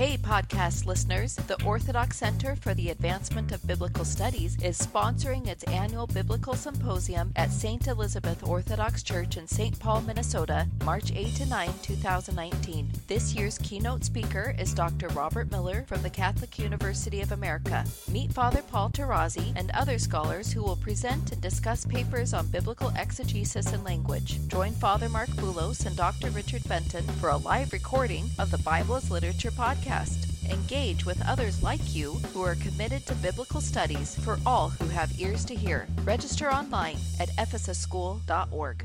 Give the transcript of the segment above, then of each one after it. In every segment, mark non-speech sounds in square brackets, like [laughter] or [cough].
Hey, podcast listeners. The Orthodox Center for the Advancement of Biblical Studies is sponsoring its annual Biblical Symposium at St. Elizabeth Orthodox Church in St. Paul, Minnesota, March 8 to 9, 2019. This year's keynote speaker is Dr. Robert Miller from the Catholic University of America. Meet Father Paul Tarazi and other scholars who will present and discuss papers on biblical exegesis and language. Join Father Marc Boulos and Dr. Richard Benton for a live recording of the Bible as Literature podcast podcast. Engage with others like you who are committed to biblical studies for all who have ears to hear. Register online at ephesusschool.org.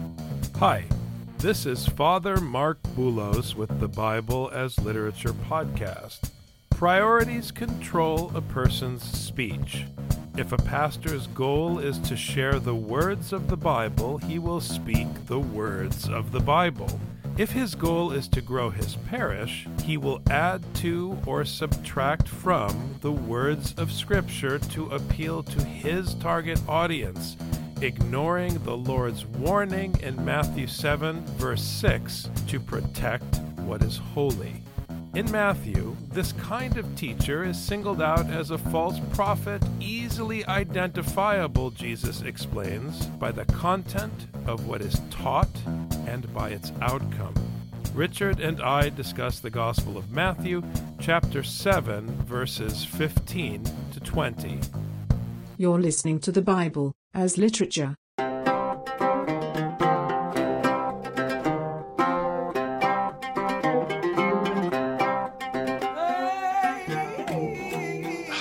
Hi, this is Father Marc Boulos with the Bible as Literature podcast. Priorities control a person's speech. If a pastor's goal is to share the words of the Bible, he will speak the words of the Bible. If his goal is to grow his parish, he will add to or subtract from the words of Scripture to appeal to his target audience ignoring the Lord's warning in Matthew 7, verse 6, to protect what is holy. In Matthew, this kind of teacher is singled out as a false prophet, easily identifiable, Jesus explains, by the content of what is taught and by its outcome. Richard and I discuss the Gospel of Matthew, chapter 7, verses 15 to 20. You're listening to the Bible as literature.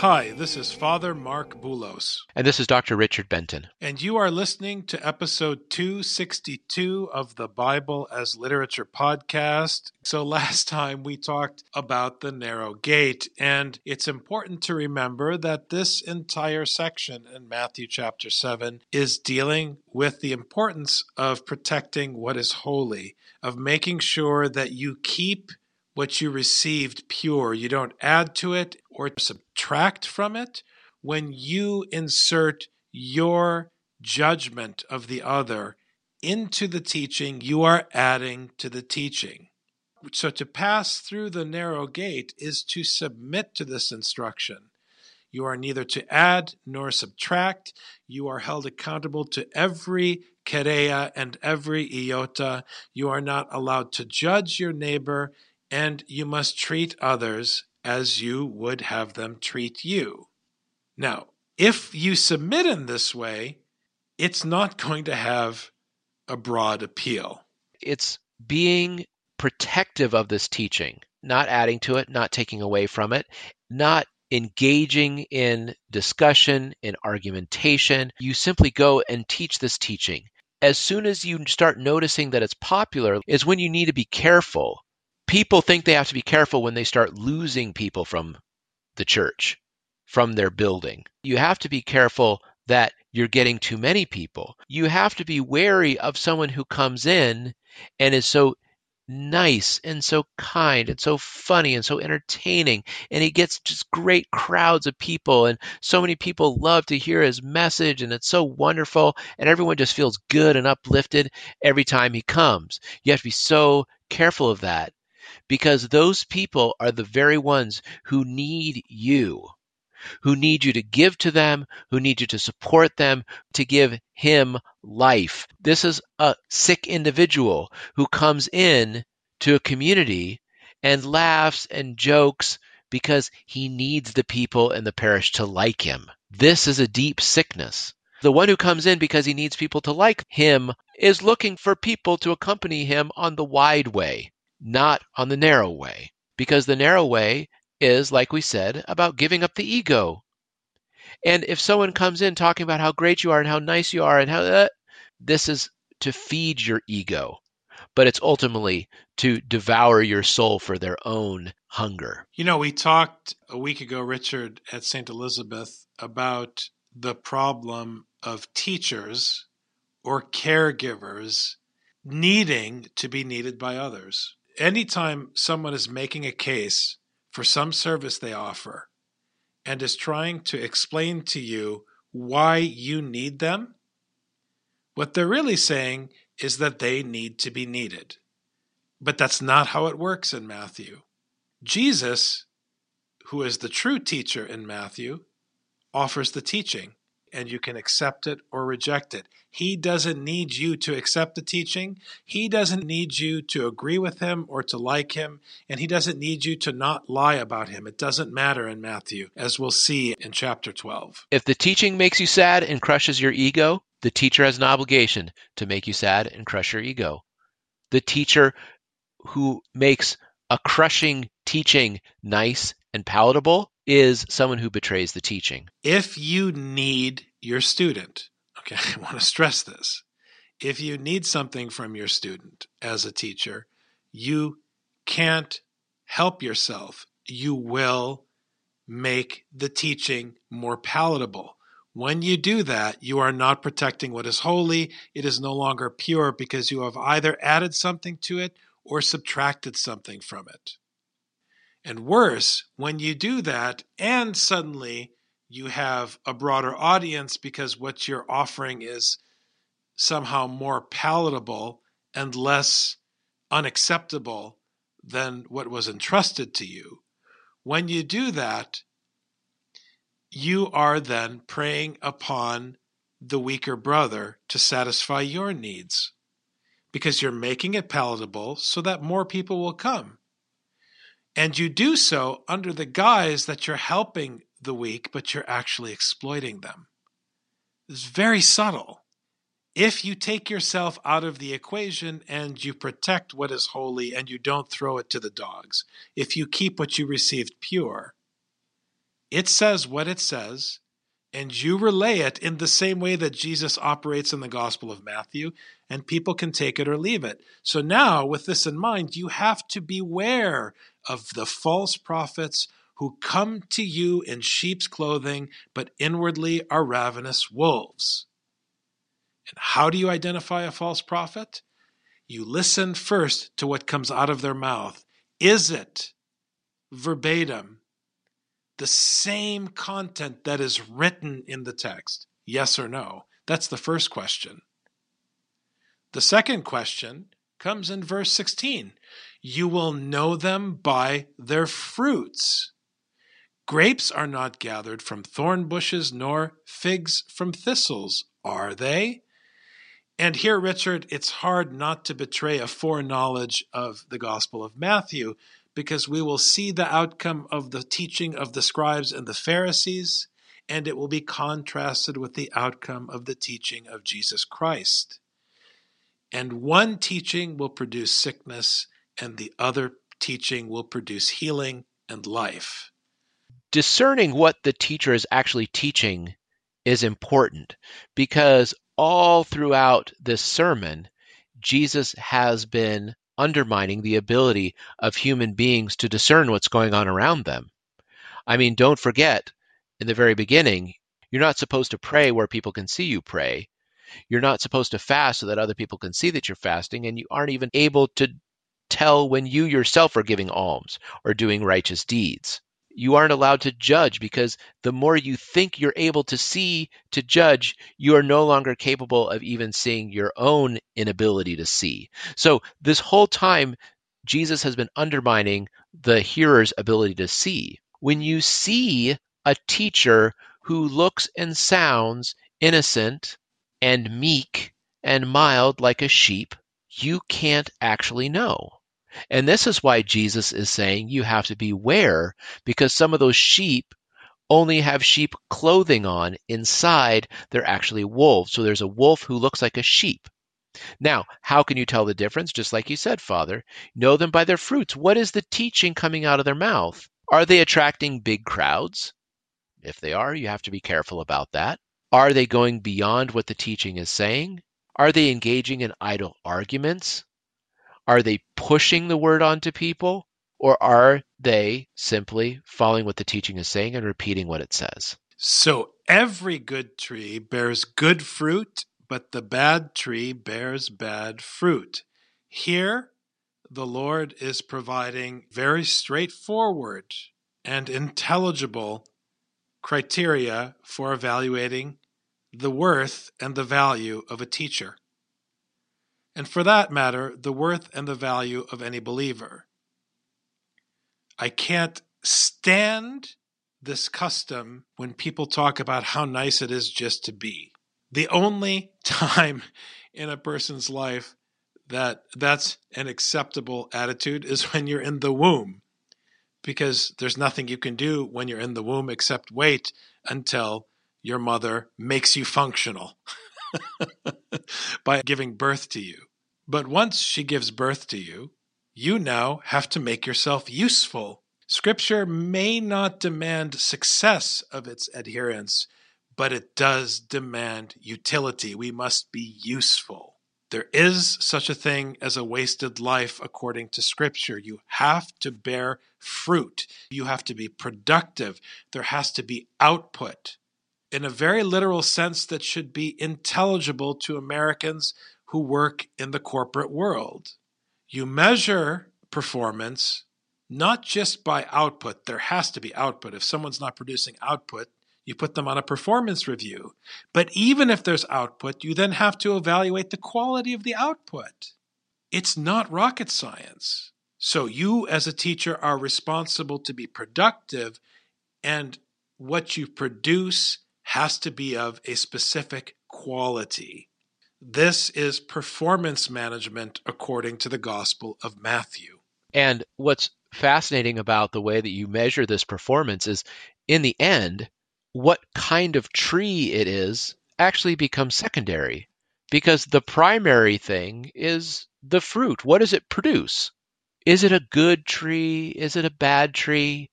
Hi, this is Father Marc Boulos. And this is Dr. Richard Benton. And you are listening to episode 262 of the Bible as Literature podcast. So, [laughs] last time we talked about the narrow gate, and it's important to remember that this entire section in Matthew chapter 7 is dealing with the importance of protecting what is holy, of making sure that you keep what you received pure. You don't add to it or subtract from it. When you insert your judgment of the other into the teaching, you are adding to the teaching. So to pass through the narrow gate is to submit to this instruction. You are neither to add nor subtract. You are held accountable to every keraia and every iota. You are not allowed to judge your neighbor and you must treat others as you would have them treat you. Now, if you submit in this way, it's not going to have a broad appeal. It's being protective of this teaching, not adding to it, not taking away from it, not engaging in discussion, in argumentation. You simply go and teach this teaching. As soon as you start noticing that it's popular, is when you need to be careful people think they have to be careful when they start losing people from the church, from their building. You have to be careful that you're getting too many people. You have to be wary of someone who comes in and is so nice and so kind and so funny and so entertaining and he gets just great crowds of people and so many people love to hear his message and it's so wonderful and everyone just feels good and uplifted every time he comes you have to be so careful of that because those people are the very ones who need you, who need you to give to them, who need you to support them, to give him life. This is a sick individual who comes in to a community and laughs and jokes because he needs the people in the parish to like him. This is a deep sickness. The one who comes in because he needs people to like him is looking for people to accompany him on the wide way not on the narrow way. Because the narrow way is, like we said, about giving up the ego. And if someone comes in talking about how great you are and how nice you are and how uh, this is to feed your ego. but it's ultimately to devour your soul for their own hunger. You know, we talked a week ago, Richard, at St. Elizabeth about the problem of teachers or caregivers needing to be needed by others. Anytime someone is making a case for some service they offer and is trying to explain to you why you need them, what they're really saying is that they need to be needed. But that's not how it works in Matthew. Jesus, who is the true teacher in Matthew, offers the teaching, and you can accept it or reject it. He doesn't need you to accept the teaching. He doesn't need you to agree with him or to like him. And he doesn't need you to not lie about him. It doesn't matter in Matthew, as we'll see in chapter 12. If the teaching makes you sad and crushes your ego, the teacher has an obligation to make you sad and crush your ego. The teacher who makes a crushing teaching nice and palatable is someone who betrays the teaching. If you need your student, okay, [laughs] I want to stress this. If you need something from your student as a teacher, you can't help yourself. You will make the teaching more palatable. When you do that, you are not protecting what is holy. It is no longer pure because you have either added something to it or subtracted something from it. And worse, when you do that and suddenly you have a broader audience because what you're offering is somehow more palatable and less unacceptable than what was entrusted to you. When you do that, you are then preying upon the weaker brother to satisfy your needs because you're making it palatable so that more people will come. And you do so under the guise that you're helping the weak, but you're actually exploiting them. It's very subtle. If you take yourself out of the equation and you protect what is holy and you don't throw it to the dogs, if you keep what you received pure, it says what it says, and you relay it in the same way that Jesus operates in the Gospel of Matthew, and people can take it or leave it. So now, with this in mind, you have to beware of the false prophets who come to you in sheep's clothing, but inwardly are ravenous wolves. And how do you identify a false prophet? You listen first to what comes out of their mouth. Is it verbatim the same content that is written in the text? Yes or no? That's the first question. The second question comes in verse 16 You will know them by their fruits. Grapes are not gathered from thorn bushes, nor figs from thistles, are they? And here, Richard, it's hard not to betray a foreknowledge of the Gospel of Matthew because we will see the outcome of the teaching of the scribes and the Pharisees, and it will be contrasted with the outcome of the teaching of Jesus Christ. And one teaching will produce sickness, and the other teaching will produce healing and life. Discerning what the teacher is actually teaching is important because all throughout this sermon, Jesus has been undermining the ability of human beings to discern what's going on around them. I mean, don't forget, in the very beginning, you're not supposed to pray where people can see you pray. You're not supposed to fast so that other people can see that you're fasting, and you aren't even able to tell when you yourself are giving alms or doing righteous deeds you aren't allowed to judge because the more you think you're able to see to judge, you are no longer capable of even seeing your own inability to see. So, this whole time, Jesus has been undermining the hearer's ability to see. When you see a teacher who looks and sounds innocent and meek and mild like a sheep, you can't actually know. And this is why Jesus is saying you have to beware because some of those sheep only have sheep clothing on. Inside, they're actually wolves. So there's a wolf who looks like a sheep. Now, how can you tell the difference? Just like you said, Father, know them by their fruits. What is the teaching coming out of their mouth? Are they attracting big crowds? If they are, you have to be careful about that. Are they going beyond what the teaching is saying? Are they engaging in idle arguments? Are they pushing the word onto people? Or are they simply following what the teaching is saying and repeating what it says? So every good tree bears good fruit, but the bad tree bears bad fruit. Here, the Lord is providing very straightforward and intelligible criteria for evaluating the worth and the value of a teacher. And for that matter, the worth and the value of any believer. I can't stand this custom when people talk about how nice it is just to be. The only [laughs] time in a person's life that that's an acceptable attitude is when you're in the womb because there's nothing you can do when you're in the womb except wait until your mother makes you functional [laughs] [laughs] by giving birth to you. But once she gives birth to you, you now have to make yourself useful. Scripture may not demand success of its adherents, but it does demand utility. We must be useful. There is such a thing as a wasted life according to Scripture. You have to bear fruit, you have to be productive, there has to be output. In a very literal sense, that should be intelligible to Americans who work in the corporate world. You measure performance not just by output, there has to be output. If someone's not producing output, you put them on a performance review. But even if there's output, you then have to evaluate the quality of the output. It's not rocket science. So you, as a teacher, are responsible to be productive, and what you produce has to be of a specific quality. This is performance management according to the Gospel of Matthew. And what's fascinating about the way that you measure this performance is in the end, what kind of tree it is actually becomes secondary because the primary thing is the fruit. What does it produce? Is it a good tree? Is it a bad tree?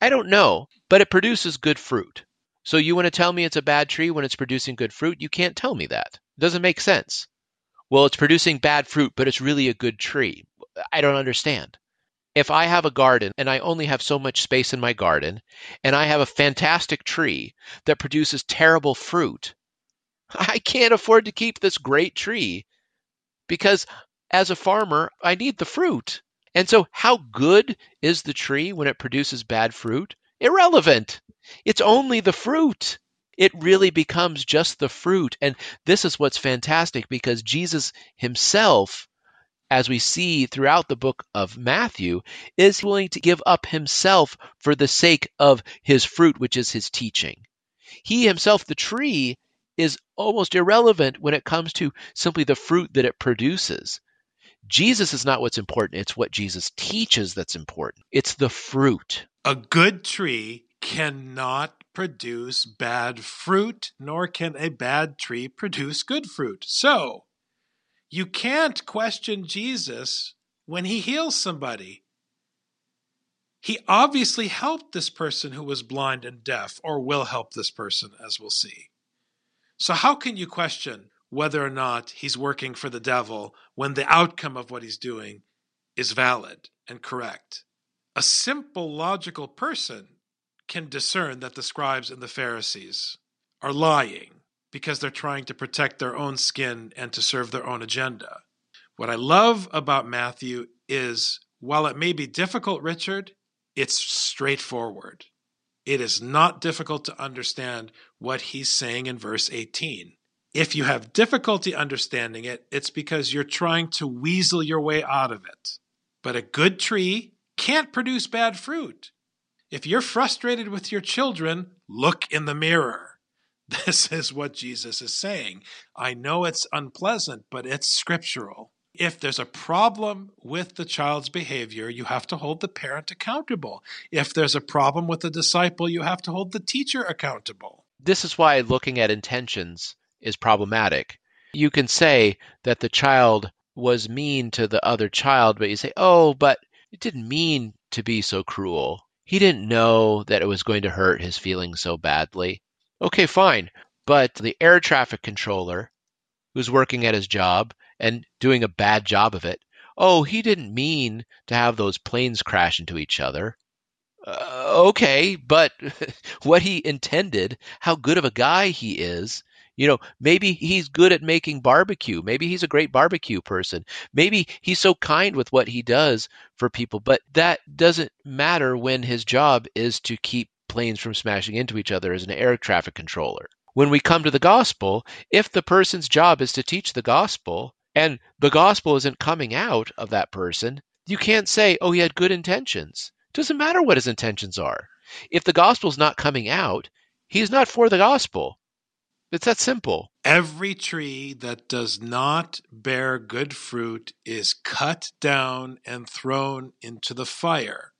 I don't know, but it produces good fruit. So you want to tell me it's a bad tree when it's producing good fruit? You can't tell me that. It doesn't make sense. Well, it's producing bad fruit, but it's really a good tree. I don't understand if I have a garden and I only have so much space in my garden and I have a fantastic tree that produces terrible fruit, [laughs] I can't afford to keep this great tree because as a farmer, I need the fruit. And so, how good is the tree when it produces bad fruit? Irrelevant. It's only the fruit. It really becomes just the fruit. And this is what's fantastic because Jesus himself as we see throughout the book of Matthew, is willing to give up himself for the sake of his fruit, which is his teaching. He himself, the tree, is almost irrelevant when it comes to simply the fruit that it produces. Jesus is not what's important, it's what Jesus teaches that's important. It's the fruit. A good tree cannot produce bad fruit, nor can a bad tree produce good fruit. So, you can't question Jesus when he heals somebody. He obviously helped this person who was blind and deaf, or will help this person, as we'll see. So, how can you question whether or not he's working for the devil when the outcome of what he's doing is valid and correct? A simple, logical person can discern that the scribes and the Pharisees are lying because they're trying to protect their own skin and to serve their own agenda. What I love about Matthew is while it may be difficult, Richard, it's straightforward. It is not difficult to understand what he's saying in verse 18. If you have difficulty understanding it, it's because you're trying to weasel your way out of it. But a good tree can't produce bad fruit. If you're frustrated with your children, look in the mirror. [laughs] This is what Jesus is saying. I know it's unpleasant, but it's scriptural. If there's a problem with the child's behavior, you have to hold the parent accountable. If there's a problem with the disciple, you have to hold the teacher accountable. This is why looking at intentions is problematic. You can say that the child was mean to the other child, but you say, oh, but it didn't mean to be so cruel. He didn't know that it was going to hurt his feelings so badly. Okay, fine. But the air traffic controller who's working at his job and doing a bad job of it, oh, he didn't mean to have those planes crash into each other. Uh, okay, but [laughs] what he intended, how good of a guy he is, you know, maybe he's good at making barbecue. Maybe he's a great barbecue person. Maybe he's so kind with what he does for people, but that doesn't matter when his job is to keep planes from smashing into each other as an air traffic controller. When we come to the gospel, if the person's job is to teach the gospel and the gospel isn't coming out of that person, you can't say, oh, he had good intentions. Doesn't matter what his intentions are. If the gospel's not coming out, he's not for the gospel. It's that simple. Every tree that does not bear good fruit is cut down and thrown into the fire.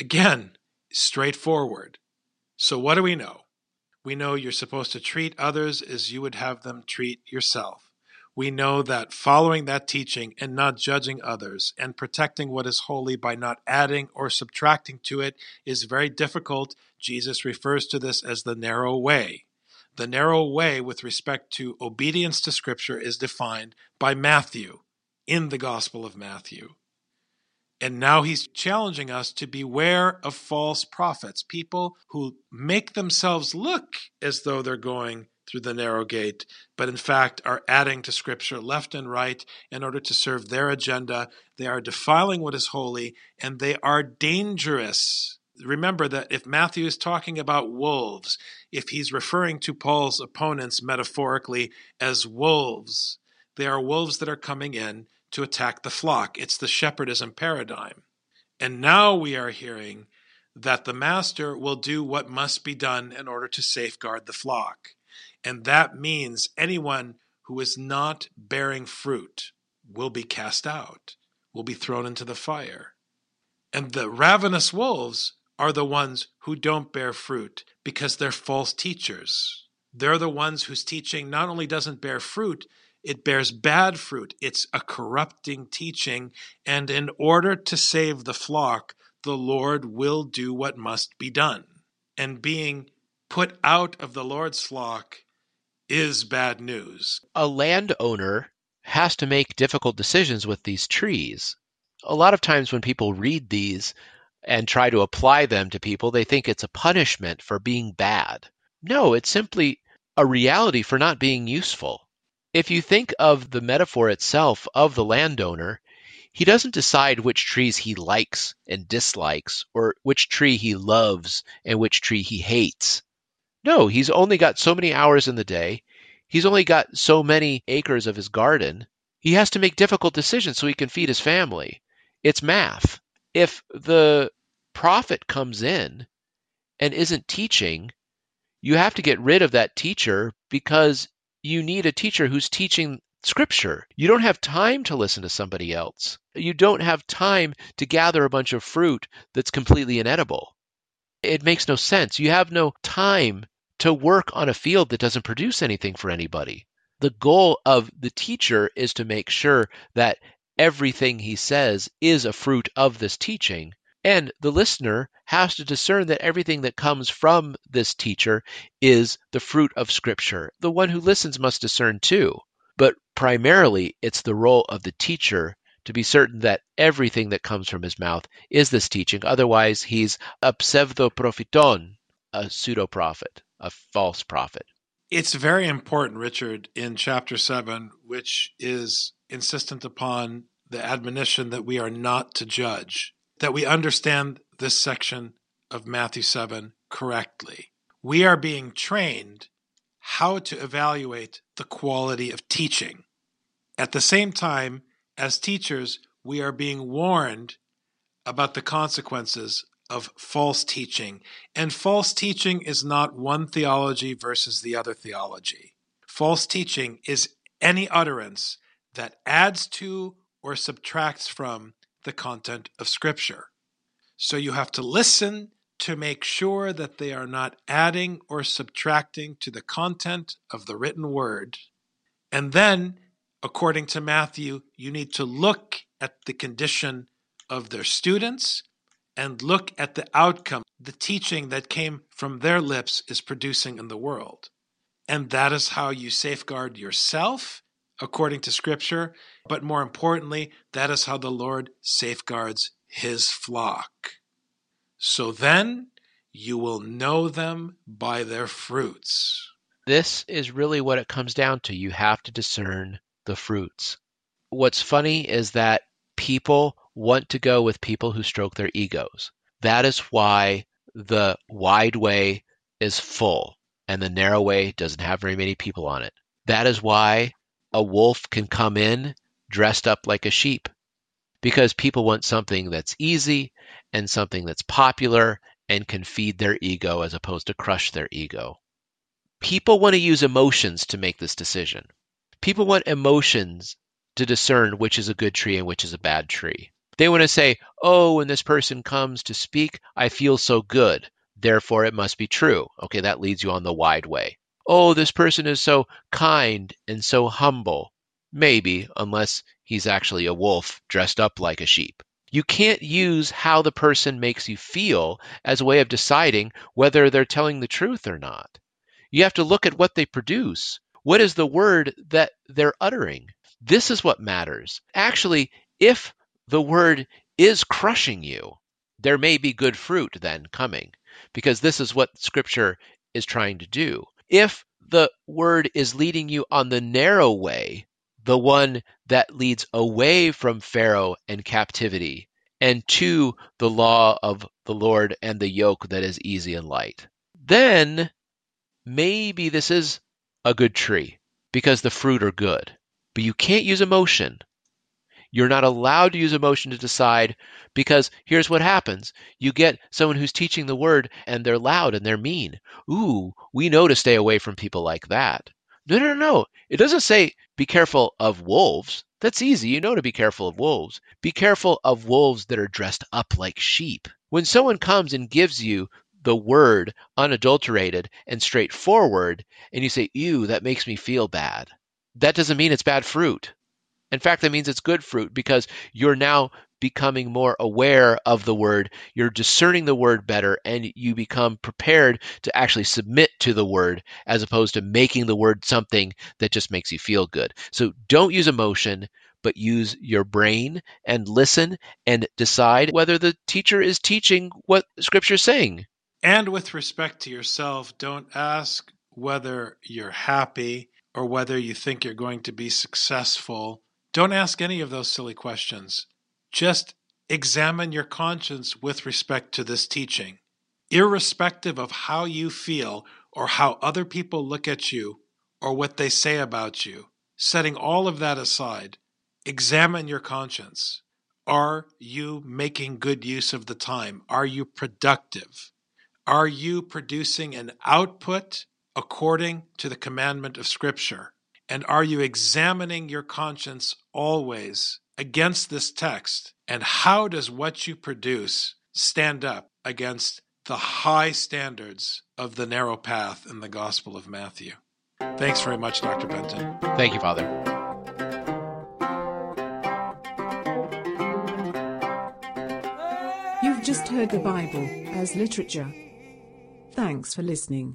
Again, straightforward. So, what do we know? We know you're supposed to treat others as you would have them treat yourself. We know that following that teaching and not judging others and protecting what is holy by not adding or subtracting to it is very difficult. Jesus refers to this as the narrow way. The narrow way with respect to obedience to Scripture is defined by Matthew in the Gospel of Matthew. And now he's challenging us to beware of false prophets, people who make themselves look as though they're going through the narrow gate, but in fact are adding to Scripture left and right in order to serve their agenda. They are defiling what is holy, and they are dangerous remember that if Matthew is talking about wolves, if he's referring to Paul's opponents metaphorically as wolves, they are wolves that are coming in to attack the flock. It's the shepherdism paradigm. And now we are hearing that the master will do what must be done in order to safeguard the flock. And that means anyone who is not bearing fruit will be cast out, will be thrown into the fire. And the ravenous wolves are the ones who don't bear fruit because they're false teachers. They're the ones whose teaching not only doesn't bear fruit, it bears bad fruit. It's a corrupting teaching. And in order to save the flock, the Lord will do what must be done. And being put out of the Lord's flock is bad news. A landowner has to make difficult decisions with these trees. A lot of times when people read these, and try to apply them to people, they think it's a punishment for being bad. No, it's simply a reality for not being useful. If you think of the metaphor itself of the landowner, he doesn't decide which trees he likes and dislikes, or which tree he loves and which tree he hates. No, he's only got so many hours in the day. He's only got so many acres of his garden. He has to make difficult decisions so he can feed his family. It's math if the prophet comes in and isn't teaching, you have to get rid of that teacher because you need a teacher who's teaching scripture. You don't have time to listen to somebody else. You don't have time to gather a bunch of fruit that's completely inedible. It makes no sense. You have no time to work on a field that doesn't produce anything for anybody. The goal of the teacher is to make sure that everything he says is a fruit of this teaching. And the listener has to discern that everything that comes from this teacher is the fruit of Scripture. The one who listens must discern too. But primarily, it's the role of the teacher to be certain that everything that comes from his mouth is this teaching. Otherwise, he's a pseudoprophyton, a pseudo prophet, a false prophet. It's very important, Richard, in chapter 7, which is insistent upon the admonition that we are not to judge, that we understand this section of Matthew 7 correctly. We are being trained how to evaluate the quality of teaching. At the same time, as teachers, we are being warned about the consequences of false teaching. And false teaching is not one theology versus the other theology. False teaching is any utterance that adds to or subtracts from the content of Scripture. So you have to listen to make sure that they are not adding or subtracting to the content of the written word. And then, according to Matthew, you need to look at the condition of their students and look at the outcome the teaching that came from their lips is producing in the world. And that is how you safeguard yourself according to Scripture, but more importantly, that is how the Lord safeguards his flock. So then you will know them by their fruits. This is really what it comes down to. You have to discern the fruits. What's funny is that people want to go with people who stroke their egos. That is why the wide way is full and the narrow way doesn't have very many people on it. That is why a wolf can come in dressed up like a sheep because people want something that's easy and something that's popular and can feed their ego as opposed to crush their ego. People want to use emotions to make this decision. People want emotions to discern which is a good tree and which is a bad tree. They want to say, oh, when this person comes to speak, I feel so good. Therefore, it must be true. Okay, that leads you on the wide way. Oh, this person is so kind and so humble. Maybe, unless he's actually a wolf dressed up like a sheep. You can't use how the person makes you feel as a way of deciding whether they're telling the truth or not. You have to look at what they produce. What is the word that they're uttering? This is what matters. Actually, if the word is crushing you, there may be good fruit then coming, because this is what Scripture is trying to do. If the word is leading you on the narrow way, the one that leads away from Pharaoh and captivity and to the law of the Lord and the yoke that is easy and light, then maybe this is a good tree because the fruit are good. But you can't use emotion. You're not allowed to use emotion to decide because here's what happens. You get someone who's teaching the word and they're loud and they're mean. Ooh, we know to stay away from people like that. No, no, no. No. It doesn't say be careful of wolves. That's easy. You know to be careful of wolves. Be careful of wolves that are dressed up like sheep. When someone comes and gives you the word unadulterated and straightforward, and you say, ew, that makes me feel bad, that doesn't mean it's bad fruit. In fact, that means it's good fruit because you're now becoming more aware of the word, you're discerning the word better, and you become prepared to actually submit to the word as opposed to making the word something that just makes you feel good. So don't use emotion, but use your brain and listen and decide whether the teacher is teaching what scripture is saying. And with respect to yourself, don't ask whether you're happy or whether you think you're going to be successful. Don't ask any of those silly questions. Just examine your conscience with respect to this teaching. Irrespective of how you feel or how other people look at you or what they say about you, setting all of that aside, examine your conscience. Are you making good use of the time? Are you productive? Are you producing an output according to the commandment of Scripture? And are you examining your conscience always against this text? And how does what you produce stand up against the high standards of the narrow path in the Gospel of Matthew? Thanks very much, Dr. Benton. Thank you, Father. You've just heard the Bible as literature. Thanks for listening.